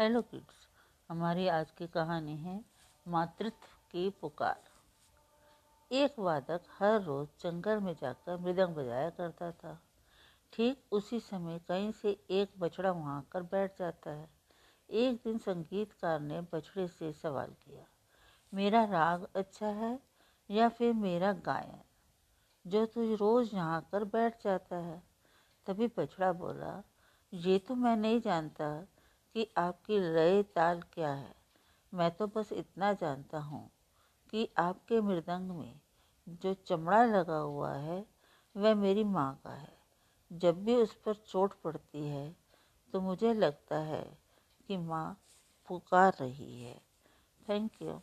Hello kids हमारी आज की कहानी है मातृत्व की पुकार। एक वादक हर रोज जंगल में जाकर मृदंग बजाया करता था। ठीक उसी समय कहीं से एक बछड़ा वहाँ आकर बैठ जाता है। एक दिन संगीतकार ने बछड़े से सवाल किया, मेरा राग अच्छा है या फिर मेरा गायन? जो तू रोज यहाँ कर बैठ जाता है। तभी बछड़ा बोला, ये तो मैं नहीं जानता। कि आपकी लय ताल क्या है? मैं तो बस इतना जानता हूँ कि आपके मृदंग में जो चमड़ा लगा हुआ है, वह मेरी माँ का है। जब भी उस पर चोट पड़ती है तो मुझे लगता है कि माँ पुकार रही है। Thank you